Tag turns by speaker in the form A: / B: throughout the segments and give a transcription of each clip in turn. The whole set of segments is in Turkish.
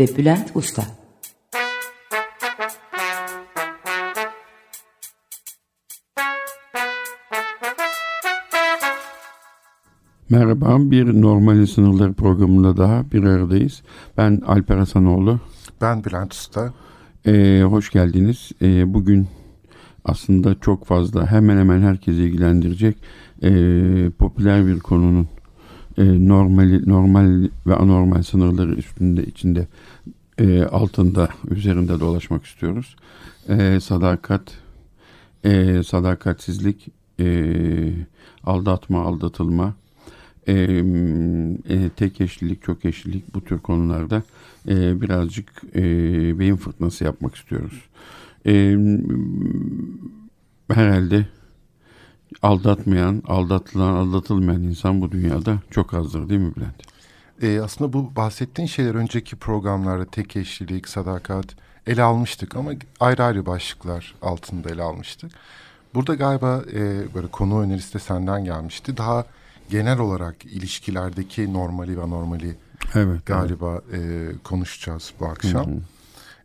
A: ve Bülent Usta.
B: Merhaba, bir Normal Sınırları programında daha bir aradayız. Ben Alper Hasanoğlu.
C: Ben Bülent Usta.
B: Ee, hoş geldiniz. Ee, bugün aslında çok fazla hemen hemen herkesi ilgilendirecek e, popüler bir konunun e, normal, normal ve anormal sınırları üstünde içinde e, altında üzerinde dolaşmak istiyoruz. E, sadakat, e, sadakatsizlik, e, aldatma, aldatılma, e, e, tek eşlilik, çok eşlilik bu tür konularda e, birazcık e, beyin fırtınası yapmak istiyoruz. E, herhalde aldatmayan, aldatılan, aldatılmayan insan bu dünyada çok azdır değil mi Bülent?
C: Ee, aslında bu bahsettiğin şeyler önceki programlarda tek eşlilik, sadakat ele almıştık ama ayrı ayrı başlıklar altında ele almıştık. Burada galiba e, böyle konu önerisi de senden gelmişti. Daha genel olarak ilişkilerdeki normali ve anormali evet, galiba evet. E, konuşacağız bu akşam. Hı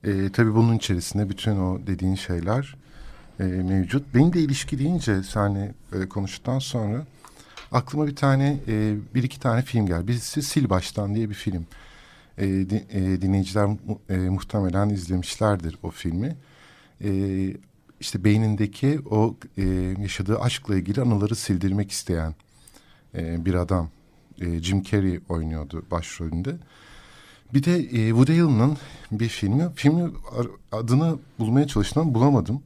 C: hı. E, tabii bunun içerisinde bütün o dediğin şeyler e, mevcut. Beni de ilişki deyince seninle e, konuştuktan sonra aklıma bir tane e, bir iki tane film geldi. Birisi Sil Baştan diye bir film. E, di, e, dinleyiciler e, muhtemelen izlemişlerdir o filmi. E, işte beynindeki o e, yaşadığı aşkla ilgili anıları sildirmek isteyen e, bir adam. E, Jim Carrey oynuyordu başrolünde. Bir de e, Woody Allen'ın bir filmi. Filmi adını bulmaya çalıştım bulamadım.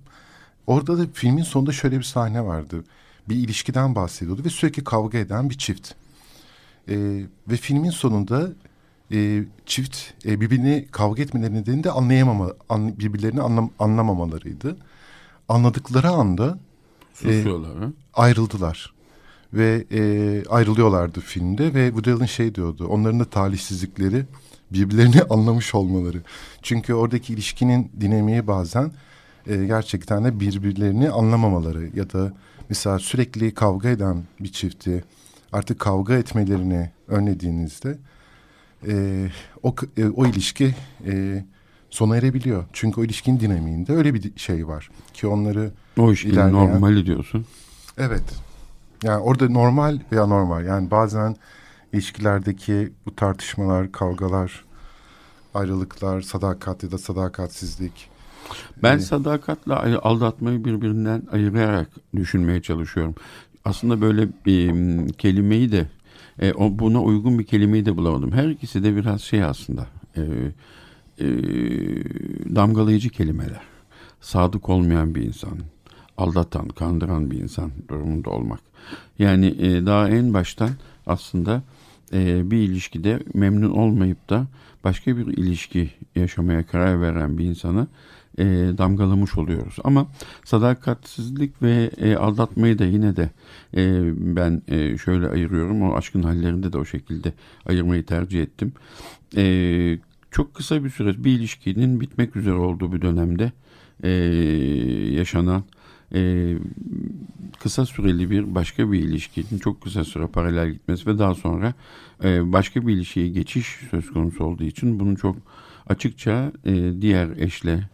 C: Orada da filmin sonunda şöyle bir sahne vardı. Bir ilişkiden bahsediyordu ve sürekli kavga eden bir çift. Ee, ve filmin sonunda e, çift e, birbirini kavga etmeleri nedeni anlayamama, an, birbirlerini anlam, anlamamalarıydı. Anladıkları anda
B: e,
C: ayrıldılar. Ve e, ayrılıyorlardı filmde ve Woody Allen şey diyordu. Onların da talihsizlikleri birbirlerini anlamış olmaları. Çünkü oradaki ilişkinin dinamiği bazen e, gerçekten de birbirlerini anlamamaları ya da mesela sürekli kavga eden bir çifti artık kavga etmelerini önlediğinizde e, o, e, o ilişki e, sona erebiliyor. Çünkü o ilişkinin dinamiğinde öyle bir şey var ki onları
B: o ilişkinin ilerleyen, normali diyorsun.
C: Evet. Yani orada normal veya normal yani bazen ilişkilerdeki bu tartışmalar, kavgalar, ayrılıklar, sadakat ya da sadakatsizlik
B: ben sadakatle aldatmayı birbirinden ayırarak düşünmeye çalışıyorum. Aslında böyle bir kelimeyi de e, buna uygun bir kelimeyi de bulamadım. Her ikisi de biraz şey aslında e, e, damgalayıcı kelimeler. Sadık olmayan bir insan, aldatan, kandıran bir insan durumunda olmak. Yani e, daha en baştan aslında e, bir ilişkide memnun olmayıp da başka bir ilişki yaşamaya karar veren bir insanı e, damgalamış oluyoruz. Ama sadakatsizlik ve e, aldatmayı da yine de e, ben e, şöyle ayırıyorum. O aşkın hallerinde de o şekilde ayırmayı tercih ettim. E, çok kısa bir süre bir ilişkinin bitmek üzere olduğu bir dönemde e, yaşanan e, kısa süreli bir başka bir ilişkinin çok kısa süre paralel gitmesi ve daha sonra e, başka bir ilişkiye geçiş söz konusu olduğu için bunu çok açıkça e, diğer eşle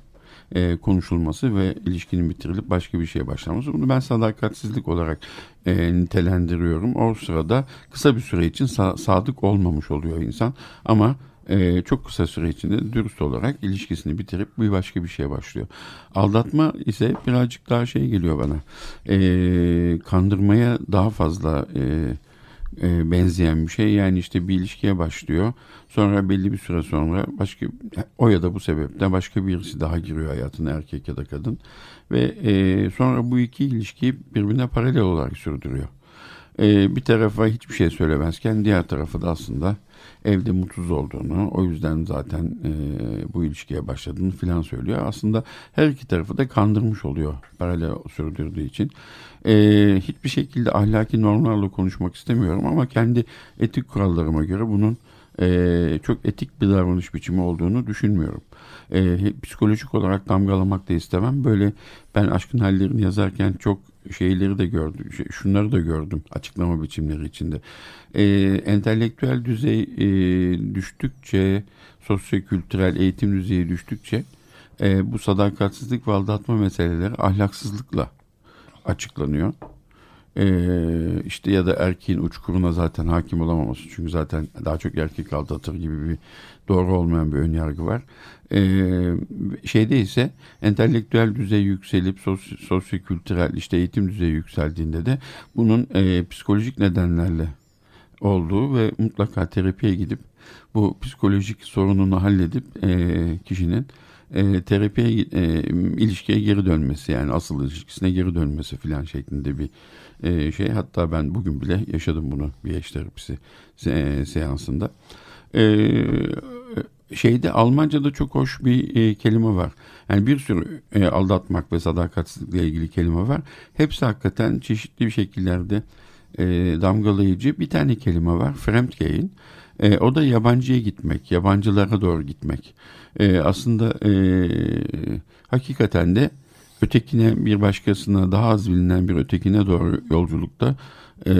B: e, konuşulması ve ilişkinin bitirilip başka bir şeye başlaması. Bunu ben sadakatsizlik olarak e, nitelendiriyorum. O sırada kısa bir süre için sa- sadık olmamış oluyor insan ama e, çok kısa süre içinde dürüst olarak ilişkisini bitirip bir başka bir şeye başlıyor. Aldatma ise birazcık daha şey geliyor bana. E, kandırmaya daha fazla e, e, benzeyen bir şey. Yani işte bir ilişkiye başlıyor. Sonra belli bir süre sonra başka o ya da bu sebeple başka birisi daha giriyor hayatına erkek ya da kadın. Ve e, sonra bu iki ilişkiyi birbirine paralel olarak sürdürüyor. e, bir tarafa hiçbir şey söylemezken diğer tarafı da aslında evde mutsuz olduğunu o yüzden zaten e, bu ilişkiye başladığını filan söylüyor. Aslında her iki tarafı da kandırmış oluyor paralel sürdürdüğü için. E, hiçbir şekilde ahlaki normlarla konuşmak istemiyorum ama kendi etik kurallarıma göre bunun e, çok etik bir davranış biçimi olduğunu düşünmüyorum. E, psikolojik olarak damgalamak da istemem. Böyle ben aşkın hallerini yazarken çok şeyleri de gördüm. Şey, şunları da gördüm açıklama biçimleri içinde. E, entelektüel düzey e, düştükçe, sosyokültürel eğitim düzeyi düştükçe e, bu sadakatsizlik ve aldatma meseleleri ahlaksızlıkla açıklanıyor. Ee, işte ya da erkeğin uçkuruna zaten hakim olamaması çünkü zaten daha çok erkek aldatır gibi bir doğru olmayan bir önyargı var. Ee, şeyde ise entelektüel düzey yükselip sosyo, sosyokültürel işte eğitim düzeyi yükseldiğinde de bunun e, psikolojik nedenlerle olduğu ve mutlaka terapiye gidip bu psikolojik sorununu halledip e, kişinin e, terapiye e, ilişkiye geri dönmesi yani asıl ilişkisine geri dönmesi filan şeklinde bir e, şey. Hatta ben bugün bile yaşadım bunu bir eş terapisi se seansında. E, şeyde Almanca'da çok hoş bir e, kelime var. Yani bir sürü e, aldatmak ve sadakatsizlikle ilgili kelime var. Hepsi hakikaten çeşitli bir şekillerde e, damgalayıcı. Bir tane kelime var. Fremdgehen. E, o da yabancıya gitmek, yabancılara doğru gitmek. E, aslında e, hakikaten de ötekine bir başkasına daha az bilinen bir ötekine doğru yolculukta e,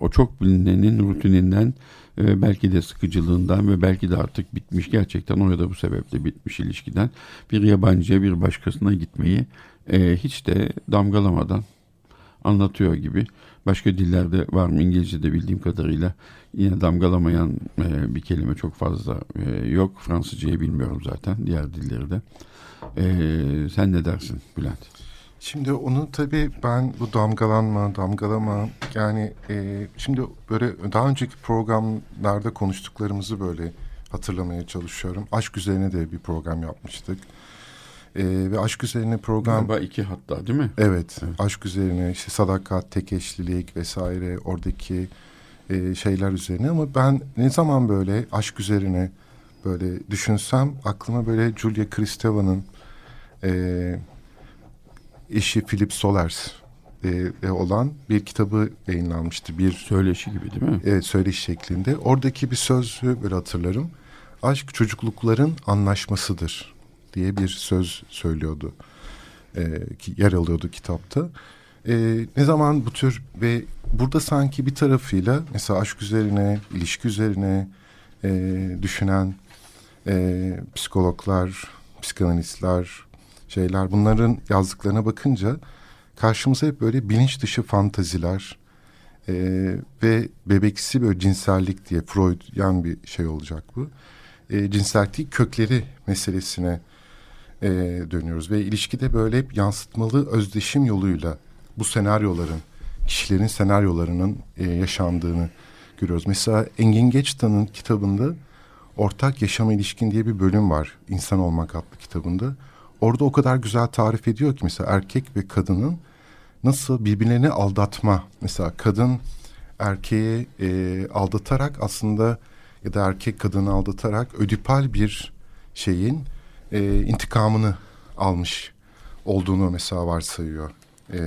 B: o çok bilinenin rutininden e, belki de sıkıcılığından ve belki de artık bitmiş gerçekten o ya da bu sebeple bitmiş ilişkiden bir yabancıya bir başkasına gitmeyi e, hiç de damgalamadan anlatıyor gibi. Başka dillerde var mı? İngilizce'de bildiğim kadarıyla yine damgalamayan e, bir kelime çok fazla e, yok. Fransızcayı bilmiyorum zaten. Diğer dilleri de. E, sen ne dersin Bülent?
C: Şimdi onu tabii ben bu damgalanma, damgalama yani e, şimdi böyle daha önceki programlarda konuştuklarımızı böyle hatırlamaya çalışıyorum. Aşk üzerine de bir program yapmıştık. E, ve aşk üzerine program...
B: Galiba iki hatta değil mi?
C: Evet, evet. aşk üzerine işte sadakat, tek eşlilik vesaire oradaki e, şeyler üzerine ama ben ne zaman böyle aşk üzerine böyle düşünsem aklıma böyle Julia Kristeva'nın e, eşi Philip Solers e, olan bir kitabı yayınlanmıştı. Bir
B: söyleşi gibi değil mi?
C: Evet, söyleşi şeklinde. Oradaki bir sözü böyle hatırlarım. Aşk çocuklukların anlaşmasıdır diye bir söz söylüyordu. E, ki yer alıyordu kitapta. E, ne zaman bu tür ve burada sanki bir tarafıyla mesela aşk üzerine, ilişki üzerine e, düşünen e, psikologlar, psikanalistler, şeyler bunların yazdıklarına bakınca karşımıza hep böyle bilinç dışı fantaziler e, ve bebeksi böyle cinsellik diye Freud yan bir şey olacak bu. E, cinsellik kökleri meselesine e, dönüyoruz ve ilişkide böyle hep yansıtmalı özdeşim yoluyla bu senaryoların kişilerin senaryolarının e, yaşandığını görüyoruz. Mesela Engin Geçtan'ın kitabında Ortak Yaşama ilişkin diye bir bölüm var. İnsan Olmak adlı kitabında. Orada o kadar güzel tarif ediyor ki mesela erkek ve kadının nasıl birbirlerini aldatma. Mesela kadın erkeği e, aldatarak aslında ya da erkek kadını aldatarak ödipal bir şeyin e, intikamını almış olduğunu mesela varsayıyor. E,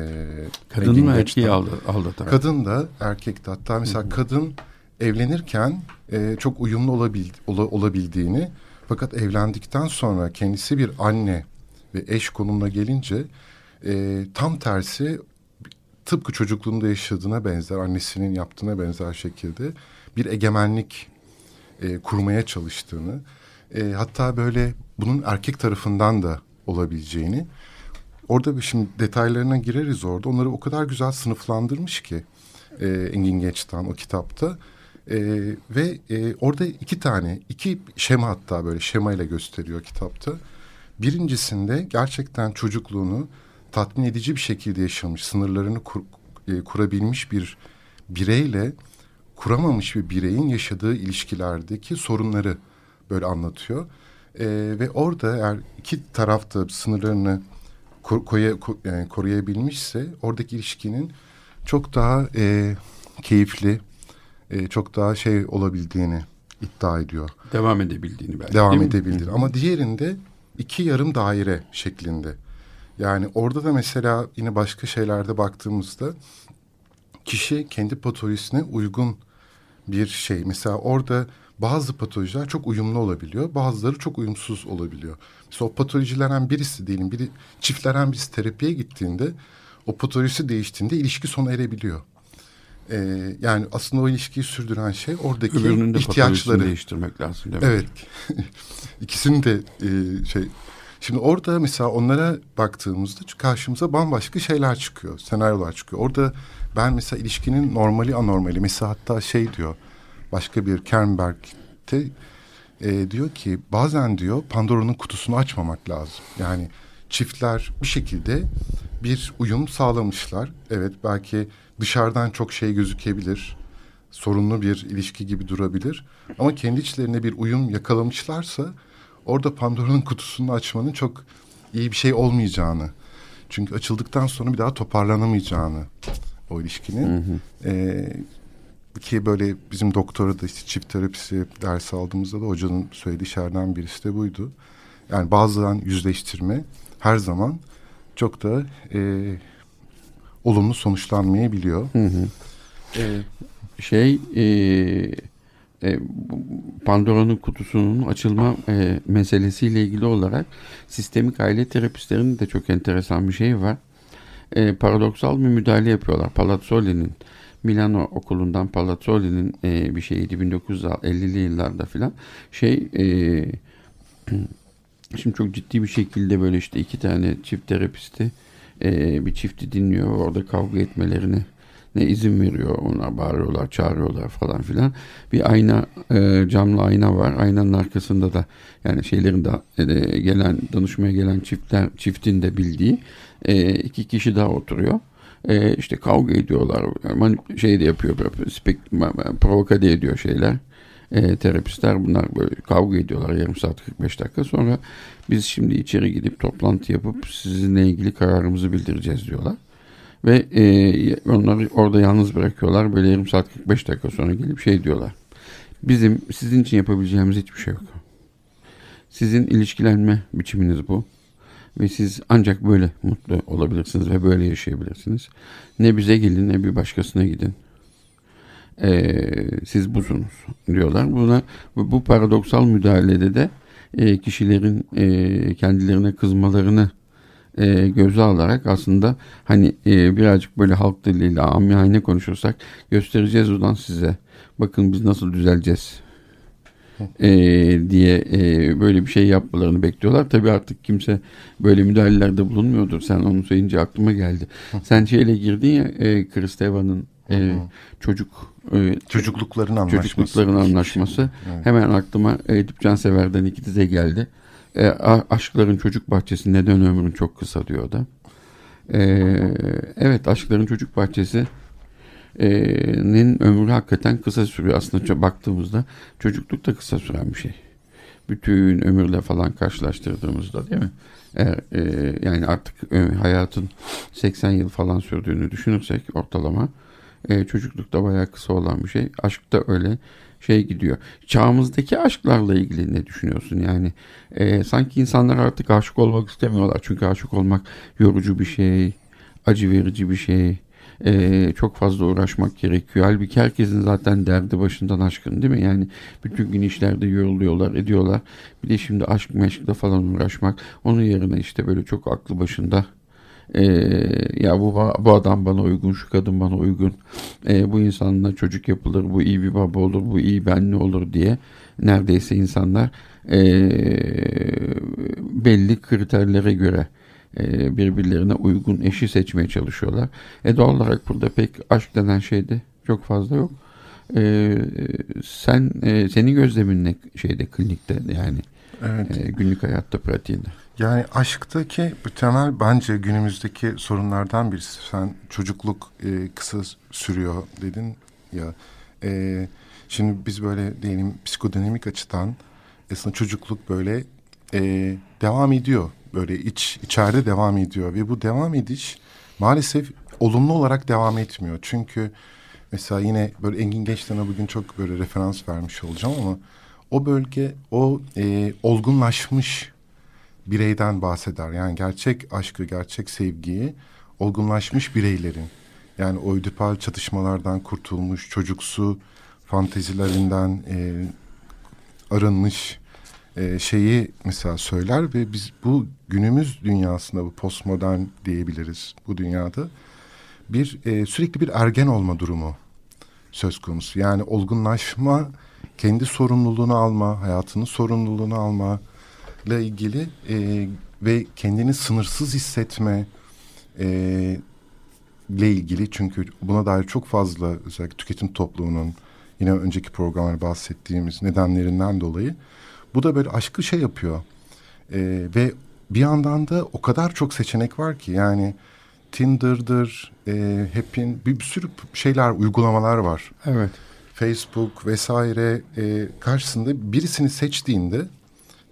B: kadın mı erkeği aldatarak?
C: Kadın da erkek de hatta mesela Hı-hı. kadın evlenirken e, çok uyumlu olabil, ola, olabildiğini fakat evlendikten sonra kendisi bir anne ve eş konumuna gelince e, tam tersi tıpkı çocukluğunda yaşadığına benzer annesinin yaptığına benzer şekilde bir egemenlik e, kurmaya çalıştığını e, hatta böyle bunun erkek tarafından da olabileceğini orada şimdi detaylarına gireriz orada. Onları o kadar güzel sınıflandırmış ki e, Engin Geçtan o kitapta e, ve e, orada iki tane iki şema hatta böyle şemayla gösteriyor kitapta Birincisinde gerçekten çocukluğunu tatmin edici bir şekilde yaşamış, sınırlarını kur, e, kurabilmiş bir bireyle kuramamış bir bireyin yaşadığı ilişkilerdeki sorunları böyle anlatıyor. E, ve orada eğer iki tarafta sınırlarını koruya, yani koruyabilmişse oradaki ilişkinin çok daha e, keyifli, e, çok daha şey olabildiğini iddia ediyor.
B: Devam edebildiğini belki.
C: Devam edebildiğini. Ama diğerinde iki yarım daire şeklinde. Yani orada da mesela yine başka şeylerde baktığımızda kişi kendi patolojisine uygun bir şey. Mesela orada bazı patolojiler çok uyumlu olabiliyor. Bazıları çok uyumsuz olabiliyor. Mesela o patolojilerden birisi diyelim biri çiftlerden birisi terapiye gittiğinde o patolojisi değiştiğinde ilişki sona erebiliyor. Ee, yani aslında o ilişkiyi sürdüren şey oradaki
B: Öbürünün de
C: ihtiyaçları
B: değiştirmek lazım. Demek.
C: Evet. İkisinin de e, şey. Şimdi orada mesela onlara baktığımızda karşımıza bambaşka şeyler çıkıyor. Senaryolar çıkıyor. Orada ben mesela ilişkinin normali anormali. Mesela hatta şey diyor. Başka bir Kernberg'te e, diyor ki bazen diyor Pandora'nın kutusunu açmamak lazım. Yani çiftler bir şekilde bir uyum sağlamışlar. Evet belki dışarıdan çok şey gözükebilir. Sorunlu bir ilişki gibi durabilir. Ama kendi içlerinde bir uyum yakalamışlarsa orada Pandora'nın kutusunu açmanın çok iyi bir şey olmayacağını. Çünkü açıldıktan sonra bir daha toparlanamayacağını o ilişkinin. Hı hı. E, ki böyle bizim doktora da işte çift terapisi dersi aldığımızda da hocanın söylediği şeylerden birisi de buydu. Yani bazen yüzleştirme her zaman çok da e, olumlu sonuçlanmayabiliyor. Hı hı.
B: Ee, şey e, e, Pandora'nın kutusunun açılma e, meselesiyle ilgili olarak sistemik aile terapistlerinin de çok enteresan bir şey var. E, paradoksal bir müdahale yapıyorlar. Palazzoli'nin Milano okulundan Palazzoli'nin e, bir şeyiydi 1950'li yıllarda filan. Şey e, şimdi çok ciddi bir şekilde böyle işte iki tane çift terapisti e, bir çifti dinliyor. Orada kavga etmelerini ne izin veriyor. Onlar bağırıyorlar, çağırıyorlar falan filan. Bir ayna, e, camlı ayna var. Aynanın arkasında da yani şeylerin de e, gelen danışmaya gelen çiftler çiftin de bildiği e, iki kişi daha oturuyor. E, işte kavga ediyorlar. Şey de yapıyor, provokade ediyor şeyler e, terapistler bunlar böyle kavga ediyorlar yarım saat 45 dakika sonra biz şimdi içeri gidip toplantı yapıp sizinle ilgili kararımızı bildireceğiz diyorlar. Ve e, onları orada yalnız bırakıyorlar. Böyle yarım saat 45 dakika sonra gelip şey diyorlar. Bizim sizin için yapabileceğimiz hiçbir şey yok. Sizin ilişkilenme biçiminiz bu. Ve siz ancak böyle mutlu olabilirsiniz ve böyle yaşayabilirsiniz. Ne bize gelin ne bir başkasına gidin e, siz busunuz diyorlar. Buna bu paradoksal müdahalede de e, kişilerin e, kendilerine kızmalarını e, göze alarak aslında hani e, birazcık böyle halk diliyle amiyane konuşursak göstereceğiz oradan size. Bakın biz nasıl düzeleceğiz e, diye e, böyle bir şey yapmalarını bekliyorlar. Tabii artık kimse böyle müdahalelerde bulunmuyordur. Sen onu söyleyince aklıma geldi. Sen şeyle girdin ya e, Kristeva'nın e, çocuk
C: e, çocuklukların anlaşması.
B: Çocuklukların anlaşması. Evet. Hemen aklıma Edip Cansever'den iki dize geldi. E, aşkların çocuk bahçesi neden ömrün çok kısa diyor da. E, evet aşkların çocuk bahçesi nin ömrü hakikaten kısa sürüyor. Aslında baktığımızda çocukluk da kısa süren bir şey. Bütün ömürle falan karşılaştırdığımızda değil mi? Eğer, e, yani artık e, hayatın 80 yıl falan sürdüğünü düşünürsek ortalama e, çocuklukta bayağı kısa olan bir şey. Aşk da öyle şey gidiyor. Çağımızdaki aşklarla ilgili ne düşünüyorsun? Yani e, sanki insanlar artık aşık olmak istemiyorlar. Çünkü aşık olmak yorucu bir şey, acı verici bir şey. E, çok fazla uğraşmak gerekiyor. Halbuki herkesin zaten derdi başından aşkın değil mi? Yani bütün gün işlerde yoruluyorlar, ediyorlar. Bir de şimdi aşk meşkle falan uğraşmak. Onun yerine işte böyle çok aklı başında e, ya bu bu adam bana uygun, şu kadın bana uygun, e, bu insanla çocuk yapılır, bu iyi bir baba olur, bu iyi benli olur diye neredeyse insanlar e, belli kriterlere göre e, birbirlerine uygun eşi seçmeye çalışıyorlar. E doğal olarak burada pek aşk denen şey de çok fazla yok. E, sen e, senin gözlemin ne şeyde klinikte yani evet. e, günlük hayatta pratiğinde?
C: Yani aşktaki bu temel bence günümüzdeki sorunlardan birisi. Sen çocukluk e, kısa sürüyor dedin ya. E, şimdi biz böyle diyelim psikodinamik açıdan aslında çocukluk böyle e, devam ediyor. Böyle iç içeride devam ediyor ve bu devam ediş maalesef olumlu olarak devam etmiyor. Çünkü mesela yine böyle Engin Geçtan'a bugün çok böyle referans vermiş olacağım ama o bölge o e, olgunlaşmış bireyden bahseder. Yani gerçek aşkı, gerçek sevgiyi olgunlaşmış bireylerin yani o ödipal çatışmalardan kurtulmuş, çocuksu fantezilerinden e, arınmış e, şeyi mesela söyler ve biz bu günümüz dünyasında bu postmodern diyebiliriz bu dünyada bir e, sürekli bir ergen olma durumu söz konusu. Yani olgunlaşma, kendi sorumluluğunu alma, hayatının sorumluluğunu alma ile ilgili e, ve kendini sınırsız hissetme e, ile ilgili çünkü buna dair çok fazla özellikle tüketim toplumunun yine önceki programlarda bahsettiğimiz nedenlerinden dolayı bu da böyle aşkı şey yapıyor e, ve bir yandan da o kadar çok seçenek var ki yani Tinder'dır, e, Happy'in bir, bir sürü şeyler, uygulamalar var.
B: Evet.
C: Facebook vesaire e, karşısında birisini seçtiğinde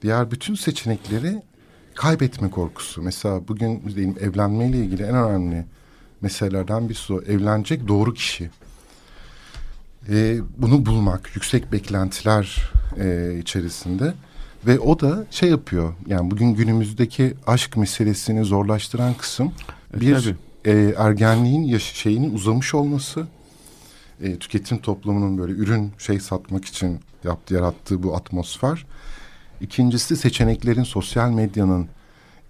C: diğer bütün seçenekleri kaybetme korkusu. Mesela bugün diyelim evlenmeyle ilgili en önemli meselelerden birisi o. Evlenecek doğru kişi. E, bunu bulmak, yüksek beklentiler e, içerisinde ve o da şey yapıyor. Yani bugün günümüzdeki aşk meselesini zorlaştıran kısım
B: E,
C: bir e, ergenliğin yaş şeyinin uzamış olması, e, tüketim toplumunun böyle ürün şey satmak için yaptığı yarattığı bu atmosfer. İkincisi seçeneklerin sosyal medyanın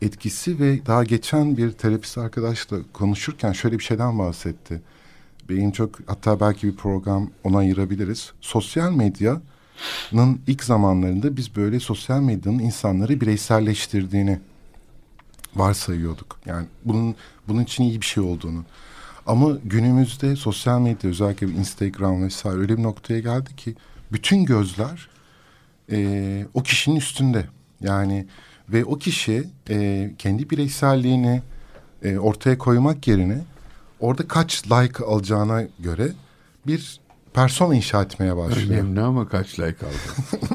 C: etkisi ve daha geçen bir terapist arkadaşla konuşurken şöyle bir şeyden bahsetti. Benim çok hatta belki bir program ona ayırabiliriz. Sosyal medyanın ilk zamanlarında biz böyle sosyal medyanın insanları bireyselleştirdiğini varsayıyorduk. Yani bunun bunun için iyi bir şey olduğunu. Ama günümüzde sosyal medya özellikle Instagram vesaire öyle bir noktaya geldi ki bütün gözler e, o kişinin üstünde. Yani ve o kişi e, kendi bireyselliğini e, ortaya koymak yerine orada kaç like alacağına göre bir persona inşa etmeye başlıyor.
B: Önemli ama kaç like aldı?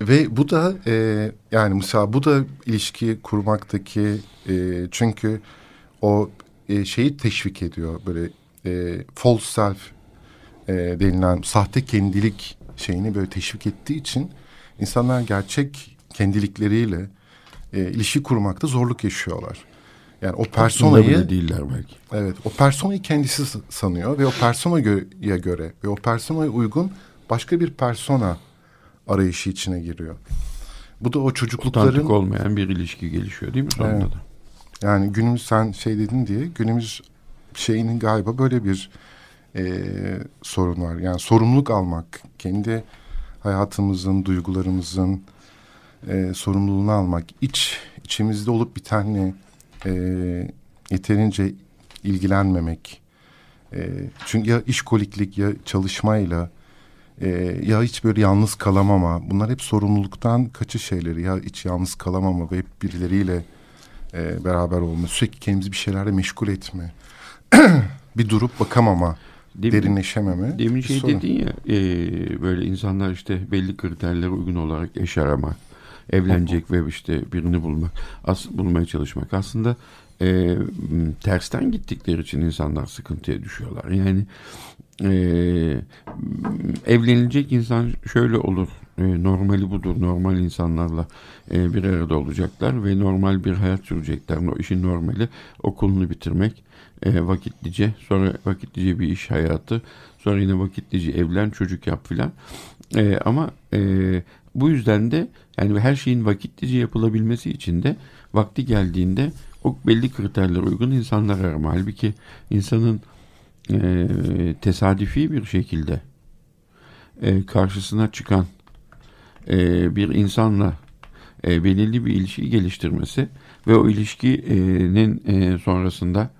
C: Ve bu da e, yani mesela bu da ilişki kurmaktaki e, çünkü o e, şeyi teşvik ediyor böyle e, false self e, denilen sahte kendilik şeyini böyle teşvik ettiği için insanlar gerçek kendilikleriyle e, ilişki kurmakta zorluk yaşıyorlar. Yani o personayı
B: bile değiller belki.
C: Evet, o personayı kendisi sanıyor ve o personaya göre ve o personaya uygun başka bir persona arayışı içine giriyor. Bu da o çocuklukların
B: Otantik olmayan bir ilişki gelişiyor değil mi sonunda
C: Evet.
B: da?
C: yani günümüz sen şey dedin diye günümüz şeyinin galiba böyle bir e, sorun var. Yani sorumluluk almak, kendi hayatımızın, duygularımızın e, sorumluluğunu almak, iç içimizde olup bitenle e, yeterince ilgilenmemek. E, çünkü ya işkoliklik ya çalışmayla e, ya hiç böyle yalnız kalamama. Bunlar hep sorumluluktan kaçış şeyleri. Ya hiç yalnız kalamama ve hep birileriyle e, beraber olma. Sürekli kendimizi bir şeylerle meşgul etme. bir durup bakamama.
B: Demin-
C: derinleşememe.
B: Demin şey
C: sorun.
B: dedin ya e, böyle insanlar işte belli kriterlere uygun olarak eş aramak, evlenecek ve işte birini bulmak, as bulmaya çalışmak. Aslında e, tersten gittikleri için insanlar sıkıntıya düşüyorlar. Yani e, evlenilecek insan şöyle olur. E, normali budur. Normal insanlarla e, bir arada olacaklar ve normal bir hayat sürecekler. O işin normali okulunu bitirmek, e, vakitlice, sonra vakitlice bir iş hayatı, sonra yine vakitlice evlen, çocuk yap filan. E, ama e, bu yüzden de yani her şeyin vakitlice yapılabilmesi için de vakti geldiğinde o belli kriterlere uygun insanlar arama. Halbuki insanın e, tesadüfi bir şekilde e, karşısına çıkan e, bir insanla e, belirli bir ilişki geliştirmesi ve o ilişkinin e, sonrasında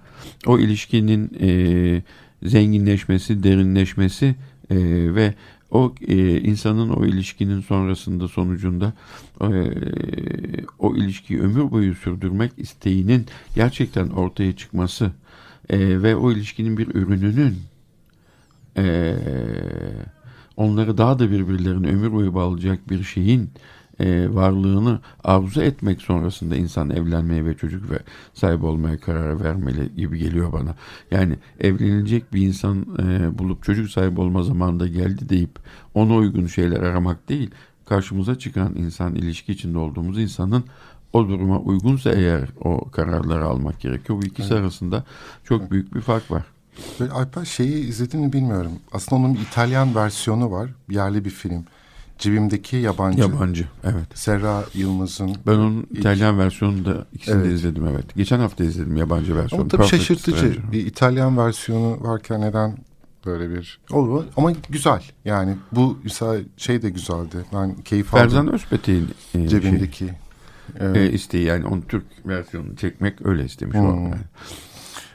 B: o ilişkinin e, zenginleşmesi, derinleşmesi e, ve o e, insanın o ilişkinin sonrasında sonucunda e, o ilişkiyi ömür boyu sürdürmek isteğinin gerçekten ortaya çıkması e, ve o ilişkinin bir ürününün e, onları daha da birbirlerine ömür boyu bağlayacak bir şeyin e, varlığını arzu etmek sonrasında insan evlenmeye ve çocuk ve sahip olmaya karar vermeli gibi geliyor bana. Yani evlenilecek bir insan e, bulup çocuk sahibi olma zamanında geldi deyip ona uygun şeyler aramak değil, karşımıza çıkan insan ilişki içinde olduğumuz insanın o duruma uygunsa eğer o kararları almak gerekiyor. Bu ikisi evet. arasında çok büyük bir fark var.
C: Böyle Alper şeyi izlediğini bilmiyorum. Aslında onun bir İtalyan versiyonu var. Yerli bir film. Cebimdeki yabancı.
B: Yabancı, evet.
C: Serra Yılmaz'ın.
B: Ben onun ilk... İtalyan versiyonunu da ikisini evet. de izledim, evet. Geçen hafta izledim yabancı versiyonu.
C: Ama tabii Perfect şaşırtıcı. Stranger. Bir İtalyan versiyonu varken neden böyle bir olur ama güzel yani bu mesela şey de güzeldi ben keyif aldım.
B: Ferzan Özpetek'in
C: e, cebindeki şey,
B: evet. e, isteği yani onun Türk versiyonunu çekmek öyle istemiş hmm. o. Yani.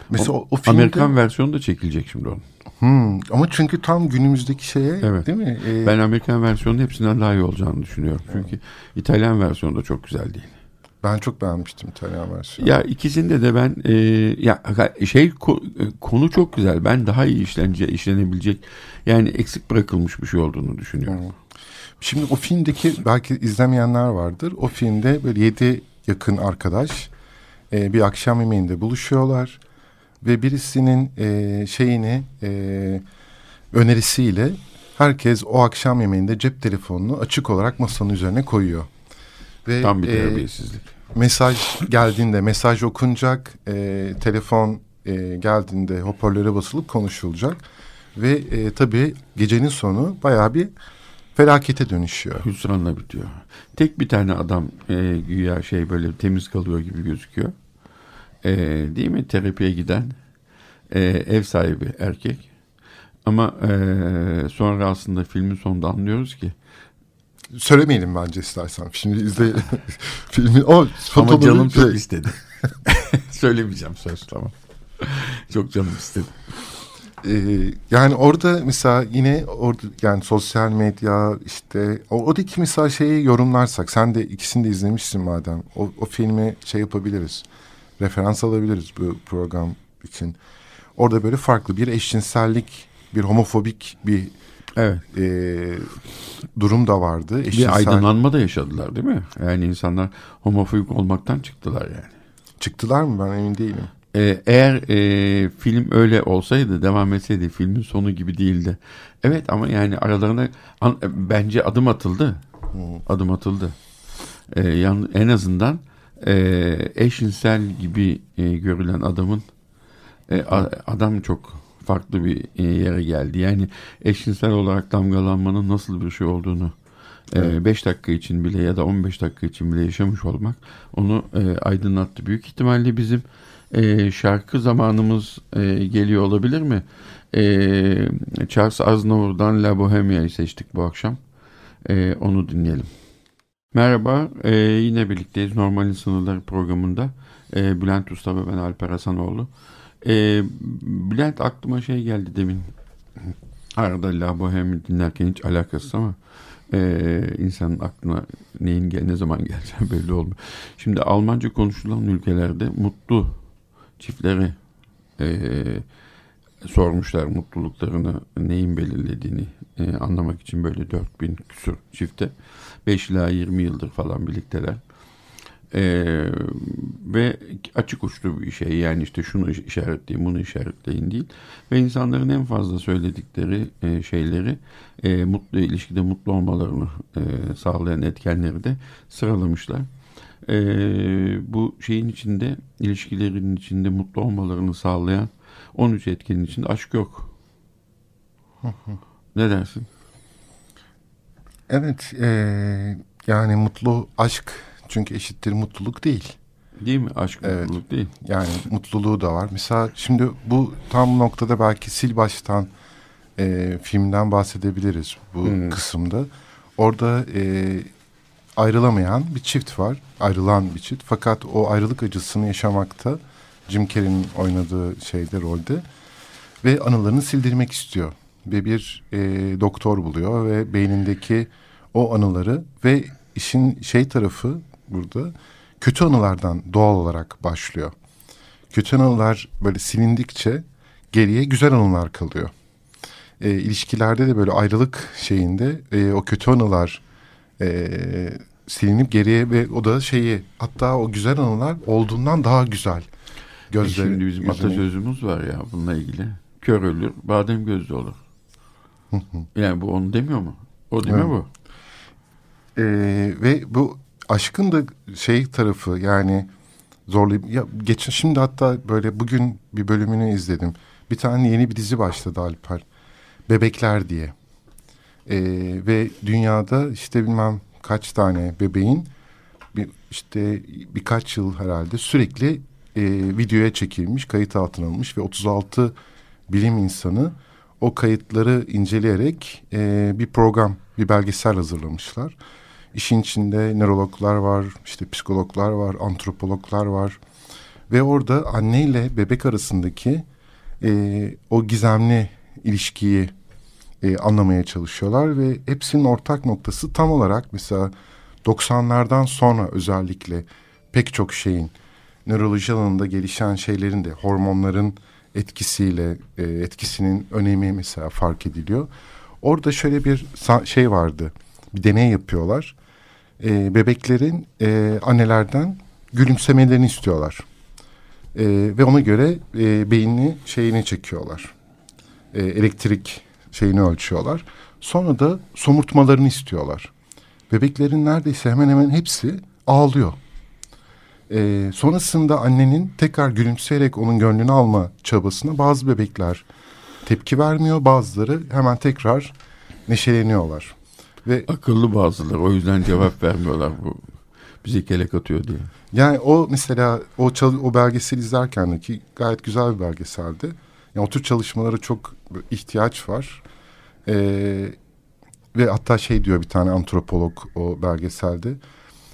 C: Mesela
B: o, o filmde... Amerikan versiyonu da çekilecek şimdi onun.
C: Hmm, ama çünkü tam günümüzdeki şeye evet. değil mi?
B: Ee, ben Amerikan versiyonu hepsinden daha iyi olacağını düşünüyorum. Çünkü evet. İtalyan versiyonu da çok güzel değil.
C: Ben çok beğenmiştim İtalyan versiyonu.
B: Ya ikisinde de ben e, ya şey konu çok güzel. Ben daha iyi işlence işlenebilecek yani eksik bırakılmış bir şey olduğunu düşünüyorum. Hmm.
C: Şimdi o filmdeki belki izlemeyenler vardır. O filmde böyle yedi yakın arkadaş e, bir akşam yemeğinde buluşuyorlar ve birisinin e, şeyini e, önerisiyle herkes o akşam yemeğinde cep telefonunu açık olarak masanın üzerine koyuyor.
B: Ve, Tam bir e, terbiyesizlik.
C: E, mesaj geldiğinde mesaj okunacak, e, telefon e, geldiğinde hoparlöre basılıp konuşulacak. Ve e, tabii gecenin sonu bayağı bir felakete dönüşüyor.
B: Hüsranla bitiyor. Tek bir tane adam e, güya şey böyle temiz kalıyor gibi gözüküyor e, değil mi terapiye giden e, ev sahibi erkek. Ama e, sonra aslında filmin sonunda anlıyoruz ki
C: Söylemeyelim bence istersen. Şimdi izle filmi. O
B: Ama canım şey. çok istedi. Söylemeyeceğim söz tamam. çok canım istedi.
C: Ee, yani orada mesela yine orada yani sosyal medya işte o, oradaki mesela şeyi yorumlarsak sen de ikisini de izlemişsin madem o, o filmi şey yapabiliriz referans alabiliriz bu program için. Orada böyle farklı bir eşcinsellik, bir homofobik bir evet. e, durum da vardı.
B: Eşcinsel... Bir aydınlanma da yaşadılar değil mi? Yani insanlar homofobik olmaktan çıktılar yani.
C: Çıktılar mı ben emin değilim.
B: Ee, eğer e, film öyle olsaydı devam etseydi filmin sonu gibi değildi. Evet ama yani aralarında an, bence adım atıldı. Hmm. Adım atıldı. Ee, yan, en azından e, eşinsel gibi e, görülen adamın e, adam çok farklı bir e, yere geldi. Yani eşinsel olarak damgalanmanın nasıl bir şey olduğunu 5 e, evet. dakika için bile ya da 15 dakika için bile yaşamış olmak onu e, aydınlattı. Büyük ihtimalle bizim e, şarkı zamanımız e, geliyor olabilir mi? E, Charles Aznavour'dan La Bohemia'yı seçtik bu akşam. E, onu dinleyelim. Merhaba, ee, yine birlikteyiz Normal Sınırları programında. Ee, Bülent Usta ve ben Alper Hasanoğlu. Ee, Bülent aklıma şey geldi demin. Arada La Bohème dinlerken hiç alakası ama e, insanın aklına neyin gel ne zaman geleceği belli olmuyor. Şimdi Almanca konuşulan ülkelerde mutlu çiftleri e, sormuşlar mutluluklarını neyin belirlediğini e, anlamak için böyle 4000 küsur çifte 5 ila 20 yıldır falan birlikteler. Ee, ve açık uçlu bir şey yani işte şunu işaretleyin bunu işaretleyin değil ve insanların en fazla söyledikleri e, şeyleri e, mutlu ilişkide mutlu olmalarını e, sağlayan etkenleri de sıralamışlar. E, bu şeyin içinde ilişkilerin içinde mutlu olmalarını sağlayan 13 etkenin içinde aşk yok. ne dersin?
C: Evet, e, yani mutlu aşk çünkü eşittir mutluluk değil.
B: Değil mi? Aşk evet. mutluluk değil.
C: Yani mutluluğu da var. Mesela şimdi bu tam noktada belki sil baştan e, filmden bahsedebiliriz bu hmm. kısımda. Orada e, ayrılamayan bir çift var. Ayrılan bir çift. Fakat o ayrılık acısını yaşamakta Jim Carrey'nin oynadığı şeyde rolde ve anılarını sildirmek istiyor ve bir e, doktor buluyor ve beynindeki o anıları ve işin şey tarafı burada kötü anılardan doğal olarak başlıyor. Kötü anılar böyle silindikçe geriye güzel anılar kalıyor. E, ilişkilerde de böyle ayrılık şeyinde e, o kötü anılar e, silinip geriye ve o da şeyi hatta o güzel anılar olduğundan daha güzel.
B: Gözleri, e şimdi bizim yüzünü... atasözümüz var ya bununla ilgili. Kör ölür, badem gözlü olur. yani bu onu demiyor mu? O değil evet. mi bu?
C: Ee, ve bu aşkın da şey tarafı yani zorlayıp ya geçen şimdi hatta böyle bugün bir bölümünü izledim. Bir tane yeni bir dizi başladı Alper. Bebekler diye. Ee, ve dünyada işte bilmem kaç tane bebeğin bir, işte birkaç yıl herhalde sürekli e, videoya çekilmiş, kayıt altına alınmış ve 36 bilim insanı o kayıtları inceleyerek e, bir program, bir belgesel hazırlamışlar. İşin içinde nörologlar var, işte psikologlar var, antropologlar var. Ve orada anne ile bebek arasındaki e, o gizemli ilişkiyi e, anlamaya çalışıyorlar. Ve hepsinin ortak noktası tam olarak mesela 90'lardan sonra özellikle pek çok şeyin nöroloji alanında gelişen şeylerin de hormonların etkisiyle e, etkisinin önemi mesela fark ediliyor. Orada şöyle bir şey vardı. Bir deney yapıyorlar. E, bebeklerin e, annelerden gülümsemelerini istiyorlar. E, ve ona göre e, beynini şeyini çekiyorlar. E, elektrik şeyini ölçüyorlar. Sonra da somurtmalarını istiyorlar. Bebeklerin neredeyse hemen hemen hepsi ağlıyor. E, sonrasında annenin tekrar gülümseyerek onun gönlünü alma çabasına bazı bebekler tepki vermiyor. Bazıları hemen tekrar neşeleniyorlar.
B: Ve akıllı bazıları o yüzden cevap vermiyorlar bu bizi kelek atıyor diye.
C: Yani o mesela o o belgesel izlerken ki gayet güzel bir belgeseldi. Yani o tür çalışmalara çok ihtiyaç var. Ee, ve hatta şey diyor bir tane antropolog o belgeselde.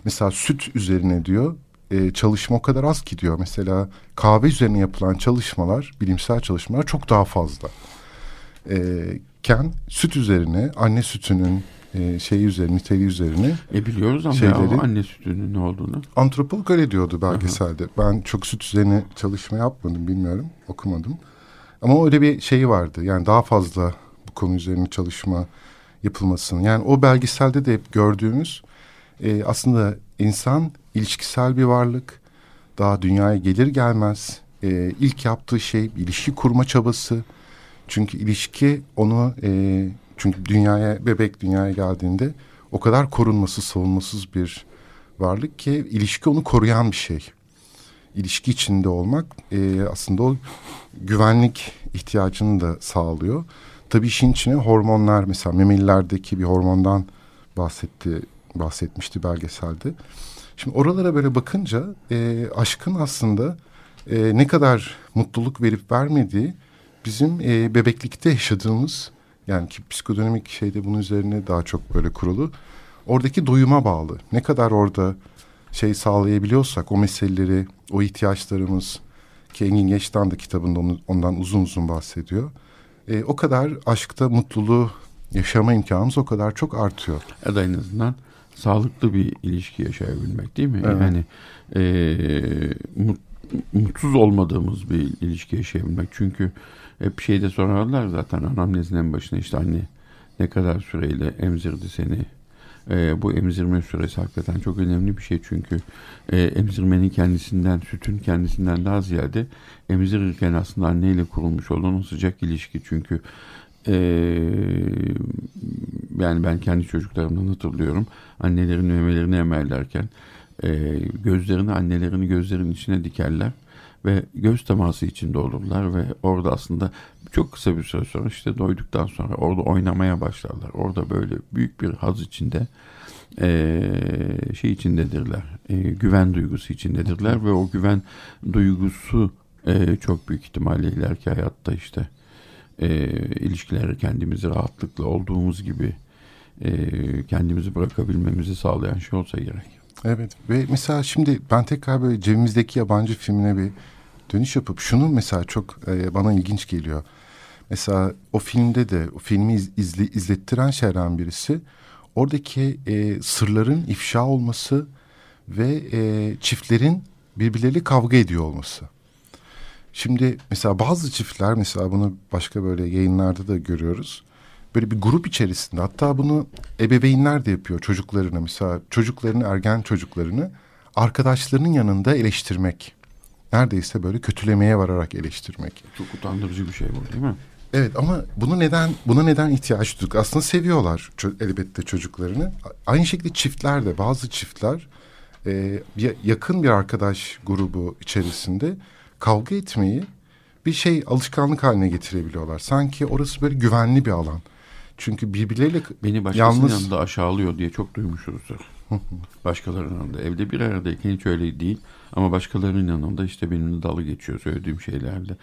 C: Mesela süt üzerine diyor e, çalışma o kadar az ki diyor. Mesela kahve üzerine yapılan çalışmalar, bilimsel çalışmalar çok daha fazla. E, ken süt üzerine, anne sütünün e, şeyi üzerine, niteliği üzerine.
B: E biliyoruz ama şeyleri, ya, anne sütünün ne olduğunu.
C: Antropolog öyle diyordu belgeselde. Aha. Ben çok süt üzerine çalışma yapmadım, bilmiyorum, okumadım. Ama öyle bir şeyi vardı. Yani daha fazla bu konu üzerine çalışma yapılmasını. Yani o belgeselde de hep gördüğümüz e, aslında insan ilişkisel bir varlık. Daha dünyaya gelir gelmez e, ilk yaptığı şey ilişki kurma çabası. Çünkü ilişki onu e, çünkü dünyaya bebek dünyaya geldiğinde o kadar korunmasız savunmasız bir varlık ki ilişki onu koruyan bir şey. İlişki içinde olmak e, aslında o güvenlik ihtiyacını da sağlıyor. Tabii işin içine hormonlar mesela memelilerdeki bir hormondan bahsetti bahsetmişti belgeselde. Şimdi oralara böyle bakınca e, aşkın aslında e, ne kadar mutluluk verip vermediği bizim e, bebeklikte yaşadığımız yani ki psikodinamik şeyde bunun üzerine daha çok böyle kurulu. Oradaki doyuma bağlı. Ne kadar orada şey sağlayabiliyorsak o meseleleri, o ihtiyaçlarımız ki Engin Geçtan da kitabında onu, ondan uzun uzun bahsediyor. E, o kadar aşkta mutluluğu yaşama imkanımız o kadar çok artıyor.
B: Ya da en azından sağlıklı bir ilişki yaşayabilmek değil mi? Evet. Yani e, mut, mutsuz olmadığımız bir ilişki yaşayabilmek. Çünkü hep şeyde sorarlar zaten anamnezin en başına işte anne ne kadar süreyle emzirdi seni. E, bu emzirme süresi hakikaten çok önemli bir şey çünkü e, emzirmenin kendisinden, sütün kendisinden daha ziyade emzirirken aslında anneyle kurulmuş olan sıcak ilişki. Çünkü e, yani ben kendi çocuklarımdan hatırlıyorum. Annelerin memelerini emerlerken e, gözlerini annelerini gözlerin içine dikerler ve göz teması içinde olurlar ve orada aslında çok kısa bir süre sonra işte doyduktan sonra orada oynamaya başlarlar. Orada böyle büyük bir haz içinde e, şey içindedirler. E, güven duygusu içindedirler ve o güven duygusu e, çok büyük ihtimalle ileriki hayatta işte e, ilişkileri kendimizi rahatlıkla olduğumuz gibi e, kendimizi bırakabilmemizi sağlayan şey olsa gerek.
C: Evet ve mesela şimdi ben tekrar böyle cebimizdeki yabancı filmine bir dönüş yapıp şunu mesela çok e, bana ilginç geliyor. Mesela o filmde de o filmi iz, izle, izlettiren şeylerden birisi oradaki e, sırların ifşa olması ve e, çiftlerin birbirleriyle kavga ediyor olması. Şimdi mesela bazı çiftler mesela bunu başka böyle yayınlarda da görüyoruz. böyle bir grup içerisinde hatta bunu ebeveynler de yapıyor çocuklarını mesela çocuklarını ergen çocuklarını arkadaşlarının yanında eleştirmek. Neredeyse böyle kötülemeye vararak eleştirmek.
B: Çok utandırıcı bir şey bu değil mi?
C: Evet ama bunu neden buna neden ihtiyaç duyduk? Aslında seviyorlar elbette çocuklarını. Aynı şekilde çiftler de bazı çiftler e, yakın bir arkadaş grubu içerisinde kavga etmeyi bir şey alışkanlık haline getirebiliyorlar. Sanki orası böyle güvenli bir alan. Çünkü birbirleriyle
B: Beni başkasının yalnız... yanında aşağılıyor diye çok duymuşuzdur. Başkalarının yanında. Evde bir aradayken hiç öyle değil. Ama başkalarının yanında işte benimle dalı geçiyor söylediğim şeylerle.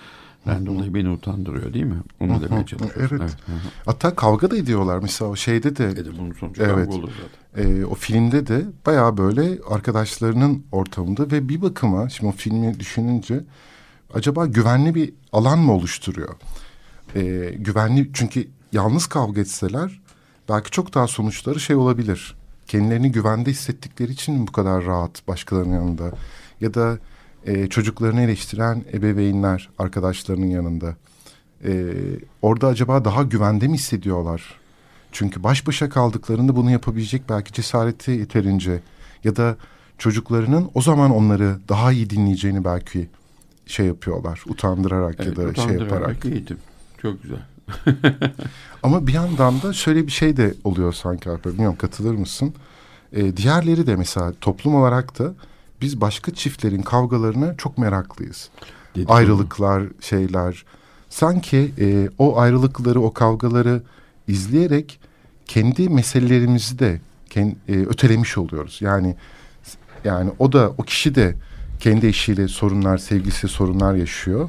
B: Ben dolayı beni utandırıyor değil mi? Onu demeye çalışıyorum.
C: Evet. evet. Hatta kavga da ediyorlar. Mesela o şeyde de.
B: Evet, bunun sonucu evet, olur
C: zaten. E, o filmde de bayağı böyle arkadaşlarının ortamında ve bir bakıma şimdi o filmi düşününce acaba güvenli bir alan mı oluşturuyor? E, güvenli çünkü yalnız kavga etseler belki çok daha sonuçları şey olabilir. Kendilerini güvende hissettikleri için bu kadar rahat başkalarının yanında ya da e, çocuklarını eleştiren ebeveynler arkadaşlarının yanında e, orada acaba daha güvende mi hissediyorlar? Çünkü baş başa kaldıklarında bunu yapabilecek belki cesareti yeterince ya da çocuklarının o zaman onları daha iyi dinleyeceğini belki şey yapıyorlar utandırarak evet, ya da şey yaparak.
B: eğitim çok güzel.
C: Ama bir yandan da şöyle bir şey de oluyor sanki Alper bilmiyorum katılır mısın? Ee, diğerleri de mesela toplum olarak da biz başka çiftlerin kavgalarına çok meraklıyız. Dedim Ayrılıklar, mi? şeyler. Sanki e, o ayrılıkları, o kavgaları izleyerek kendi meselelerimizi de kend, e, ötelemiş oluyoruz. Yani yani o da o kişi de kendi eşiyle sorunlar, sevgisi sorunlar yaşıyor.